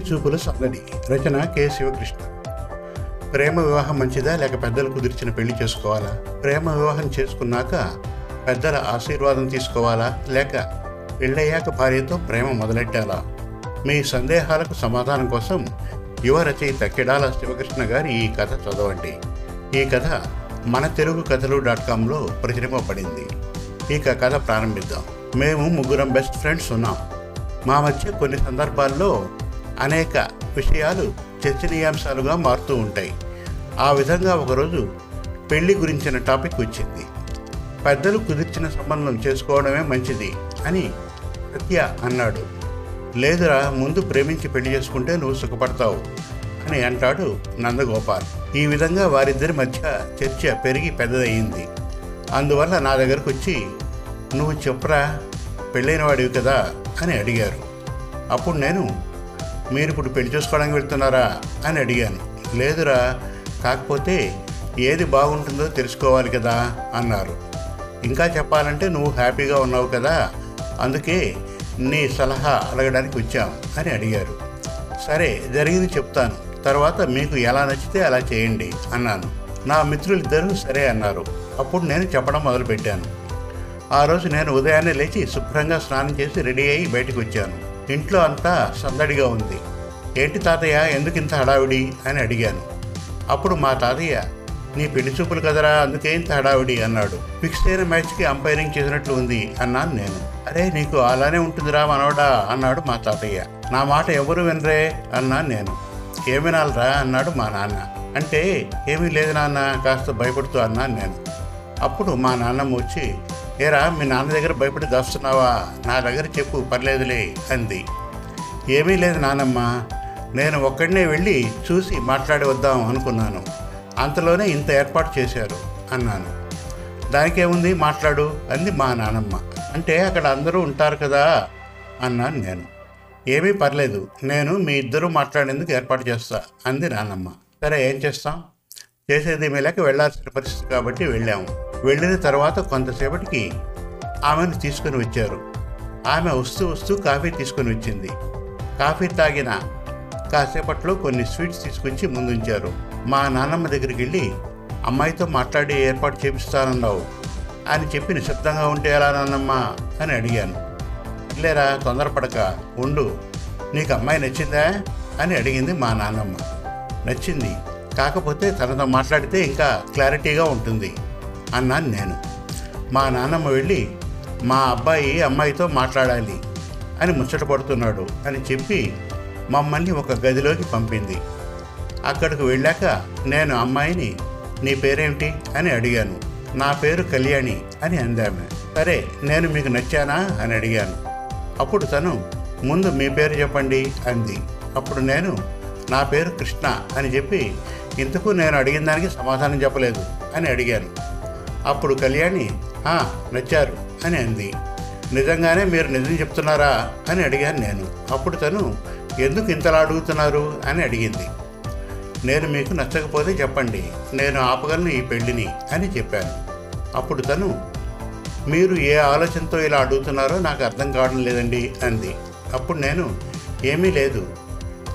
చూపుల సందడి రచన కె. శివకృష్ణ. ప్రేమ వివాహం మంచిదా లేక పెద్దలు కుదిర్చిన పెళ్ళి చేసుకోవాలా? ప్రేమ వివాహం చేసుకున్నాక పెద్దల ఆశీర్వాదం తీసుకోవాలా? లేక పెళ్ళయ్యాక భార్యతో ప్రేమ మొదలెట్టాలా? మీ సందేహాలకు సమాధానం కోసం యువ రచయిత కిడాల శివకృష్ణ గారి ఈ కథ చదవండి. ఈ కథ మన తెలుగు కథలు డాట్ కామ్లో ప్రచురింపబడింది ఇక కథ ప్రారంభిద్దాం. మేము ముగ్గురం బెస్ట్ ఫ్రెండ్స్ ఉన్నాం. మా మధ్య కొన్ని సందర్భాల్లో అనేక విషయాలు చర్చనీయాంశాలుగా మారుతూ ఉంటాయి. ఆ విధంగా ఒకరోజు పెళ్ళి గురించిన టాపిక్ వచ్చింది. పెద్దలు కుదిర్చిన సంబంధం చేసుకోవడమే మంచిది అని సత్య అన్నాడు. లేదురా ముందు ప్రేమించి పెళ్ళి చేసుకుంటే నువ్వు సుఖపడతావు అని అంటాడు నందగోపాల్. ఈ విధంగా వారిద్దరి మధ్య చర్చ పెరిగి పెద్దదయ్యింది. అందువల్ల నా దగ్గరకు వచ్చి నువ్వు చెప్పురా పెళ్ళైన వాడివి కదా అని అడిగారు. అప్పుడు నేను మీరు ఇప్పుడు పెళ్ళి చేసుకోవడానికి వెళ్తున్నారా అని అడిగాను. లేదురా కాకపోతే ఏది బాగుంటుందో తెలుసుకోవాలి కదా అన్నారు. ఇంకా చెప్పాలంటే నువ్వు హ్యాపీగా ఉన్నావు కదా అందుకే నీ సలహా అడగడానికి వచ్చాం అని అడిగారు. సరే జరిగింది చెప్తాను. తర్వాత మీకు ఎలా నచ్చితే అలా చేయండి అన్నాను. నా మిత్రులిద్దరూ సరే అన్నారు. అప్పుడు నేను చెప్పడం మొదలుపెట్టాను. ఆ రోజు నేను ఉదయాన్నే లేచి శుభ్రంగా స్నానం చేసి రెడీ అయ్యి బయటకు వచ్చాను. ఇంట్లో అంతా సందడిగా ఉంది. ఏంటి తాతయ్య ఎందుకు ఇంత హడావిడి అని అడిగాను. అప్పుడు మా తాతయ్య నీ పెళ్ళి చూపులు కదరా అందుకే ఇంత హడావిడి అన్నాడు. ఫిక్స్ అయిన మ్యాచ్కి అంపైరింగ్ చేసినట్లు ఉంది అన్నాను నేను. అరే నీకు అలానే ఉంటుందిరా మనవడా అన్నాడు మా తాతయ్య. నా మాట ఎవరు వినరే అన్నాను నేను. ఏమి వినాలరా అన్నాడు మా నాన్న. అంటే ఏమీ లేదు నాన్న కాస్త భయపడుతూ అన్నాను నేను. అప్పుడు మా నాన్నమ్మ వచ్చి ఏరా మీ నాన్న దగ్గర భయపడి దాస్తున్నావా? నా దగ్గర చెప్పు పర్లేదులే అంది. ఏమీ లేదు నానమ్మ నేను ఒక్కడనే వెళ్ళి చూసి మాట్లాడి వద్దాం అనుకున్నాను. అంతలోనే ఇంత ఏర్పాటు చేశారు అన్నాను. దానికేముంది మాట్లాడు అంది మా నానమ్మ. అంటే అక్కడ అందరూ ఉంటారు కదా అన్నాను నేను. ఏమీ పర్లేదు నేను మీ ఇద్దరూ మాట్లాడేందుకు ఏర్పాటు చేస్తా అంది నానమ్మ. సరే ఏం చేస్తాం? చేసేది లేక వెళ్ళాల్సిన పరిస్థితి కాబట్టి వెళ్ళాము. వెళ్ళిన తర్వాత కొంతసేపటికి ఆమెను తీసుకుని వచ్చారు. ఆమె వస్తూ వస్తూ కాఫీ తీసుకుని వచ్చింది. కాఫీ తాగిన కాసేపట్లో కొన్ని స్వీట్స్ తీసుకొచ్చి ముందుంచారు. మా నాన్నమ్మ దగ్గరికి వెళ్ళి అమ్మాయితో మాట్లాడి ఏర్పాటు చేపిస్తానన్నావు. అని చెప్పి నిశ్శబ్దంగా ఉంటే ఎలా నాన్నమ్మ? అని అడిగాను. లేరా తొందరపడక ఉండు. నీకు అమ్మాయి నచ్చిందా? అని అడిగింది మా నాన్నమ్మ. నచ్చింది. కాకపోతే తనతో మాట్లాడితే ఇంకా క్లారిటీగా ఉంటుంది అన్నాను నేను. మా నాన్నమ్మ వెళ్ళి మా అబ్బాయి అమ్మాయితో మాట్లాడాలి అని ముచ్చట పడుతున్నాడు అని చెప్పి మమ్మల్ని ఒక గదిలోకి పంపింది. అక్కడికి వెళ్ళాక నేను అమ్మాయిని నీ పేరేమిటి అని అడిగాను. నా పేరు కళ్యాణి అని అందామె. సరే నేను మీకు నచ్చానా? అని అడిగాను. అప్పుడు తను ముందు మీ పేరు చెప్పండి అంది. అప్పుడు నేను నా పేరు కృష్ణ అని చెప్పి ఇంతకు నేను అడిగిన దానికి సమాధానం చెప్పలేదు అని అడిగాను. అప్పుడు కళ్యాణి "ఆ, నచ్చారు అని అంది. నిజంగానే మీరు నిజం చెప్తున్నారా? అని అడిగాను నేను. అప్పుడు తను ఎందుకు ఇంతలా అడుగుతున్నారు అని అడిగింది. నేను మీకు నచ్చకపోతే చెప్పండి నేను ఆపగలను ఈ పెళ్ళిని అని చెప్పాను. అప్పుడు తను మీరు ఏ ఆలోచనతో ఇలా అడుగుతున్నారో నాకు అర్థం కావడం లేదండి అంది. అప్పుడు నేను ఏమీ లేదు.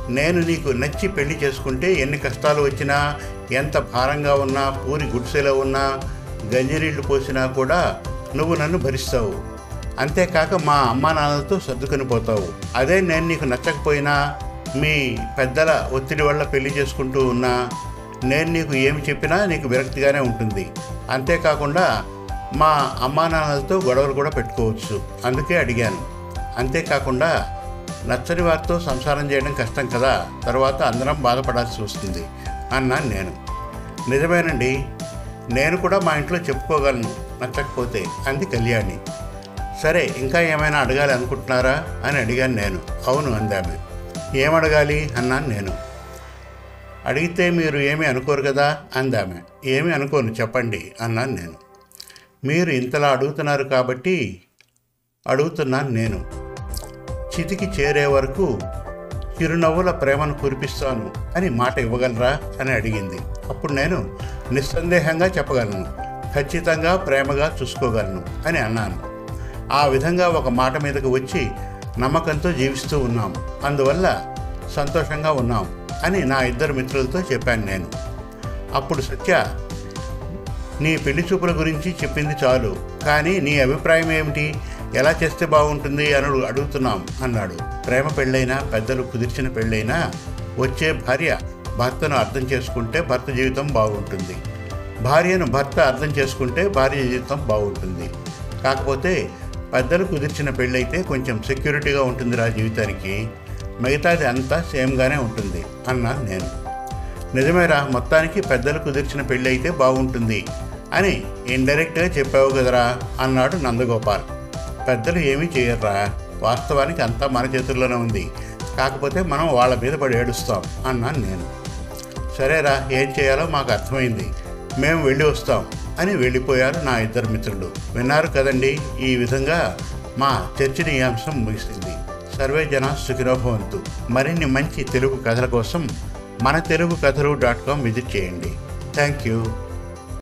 నేను నీకు నచ్చి పెళ్ళి చేసుకుంటే ఎన్ని కష్టాలు వచ్చినా ఎంత భారంగా ఉన్నా పూరి గుడిసెలో ఉన్నా గంజినీళ్ళు పోసినా కూడా నువ్వు నన్ను భరిస్తావు. అంతేకాక మా అమ్మా నాన్నలతో సర్దుకొని పోతావు. అదే నేను నీకు నచ్చకపోయినా మీ పెద్దల ఒత్తిడి వల్ల పెళ్ళి చేసుకుంటూ ఉన్నా నేను నీకు ఏమి చెప్పినా నీకు విరక్తిగానే ఉంటుంది. అంతేకాకుండా మా అమ్మా నాన్నలతో గొడవలు కూడా పెట్టుకోవచ్చు. అందుకే అడిగాను. అంతేకాకుండా నచ్చని వారితో సంసారం చేయడం కష్టం కదా తర్వాత అందరం బాధపడాల్సి వస్తుంది అన్నాను నేను. నిజమేనండి నేను కూడా మా ఇంట్లో చెప్పుకోగలను నచ్చకపోతే అంది కళ్యాణి. సరే ఇంకా ఏమైనా అడగాలి అనుకుంటున్నారా అని అడిగాను నేను. అవును అందామె. ఏమడగాలి? అన్నాను నేను. అడిగితే మీరు ఏమీ అనుకోరు కదా? అందామె. ఏమీ అనుకోను చెప్పండి అన్నాను నేను. మీరు ఇంతలా అడుగుతున్నారు కాబట్టి అడుగుతున్నాను నేను. చితికి చేరే వరకు చిరునవ్వుల ప్రేమను కురిపిస్తాను అని మాట ఇవ్వగలరా అని అడిగింది. అప్పుడు నేను నిస్సందేహంగా చెప్పగలను. ఖచ్చితంగా ప్రేమగా చూసుకోగలను అని అన్నాను. ఆ విధంగా ఒక మాట మీదకు వచ్చి నమ్మకంతో జీవిస్తూ ఉన్నాం. అందువల్ల సంతోషంగా ఉన్నాం అని నా ఇద్దరు మిత్రులతో చెప్పాను నేను. అప్పుడు సత్య నీ పెళ్ళి చూపుల గురించి చెప్పింది చాలు కానీ నీ అభిప్రాయం ఏమిటి? ఎలా చేస్తే బాగుంటుంది అని అడుగుతున్నాం అన్నాడు. ప్రేమ పెళ్ళైనా పెద్దలు కుదిర్చిన పెళ్ళైనా వచ్చే భార్య భర్తను అర్థం చేసుకుంటే భర్త జీవితం బాగుంటుంది. భార్యను భర్త అర్థం చేసుకుంటే భార్య జీవితం బాగుంటుంది. కాకపోతే పెద్దలు కుదిర్చిన పెళ్ళైతే కొంచెం సెక్యూరిటీగా ఉంటుందిరా జీవితానికి. మిగతాది అంతా సేమ్గానే ఉంటుంది అన్నా నేను. నిజమేరా మొత్తానికి పెద్దలు కుదిర్చిన పెళ్ళి అయితే బాగుంటుంది అని ఇండైరెక్ట్గా చెప్పావు కదరా అన్నాడు నందగోపాల్. పెద్దలు ఏమీ చేయర్రా వాస్తవానికి అంతా మన చేతుల్లోనే ఉంది. కాకపోతే మనం వాళ్ళ మీద పడి ఏడుస్తాం అన్నాను నేను. సరేరా ఏం చేయాలో మాకు అర్థమైంది. మేము వెళ్ళి వస్తాం. అని వెళ్ళిపోయారు నా ఇద్దరు మిత్రులు. విన్నారు కదండి ఈ విధంగా మా చర్చనీయాంశం ముగిసింది. సర్వే జన సుఖినోభవంతు. మరిన్ని మంచి తెలుగు కథల కోసం మన తెలుగు కథలు డాట్ కామ్ విజిట్ చేయండి. Thank you.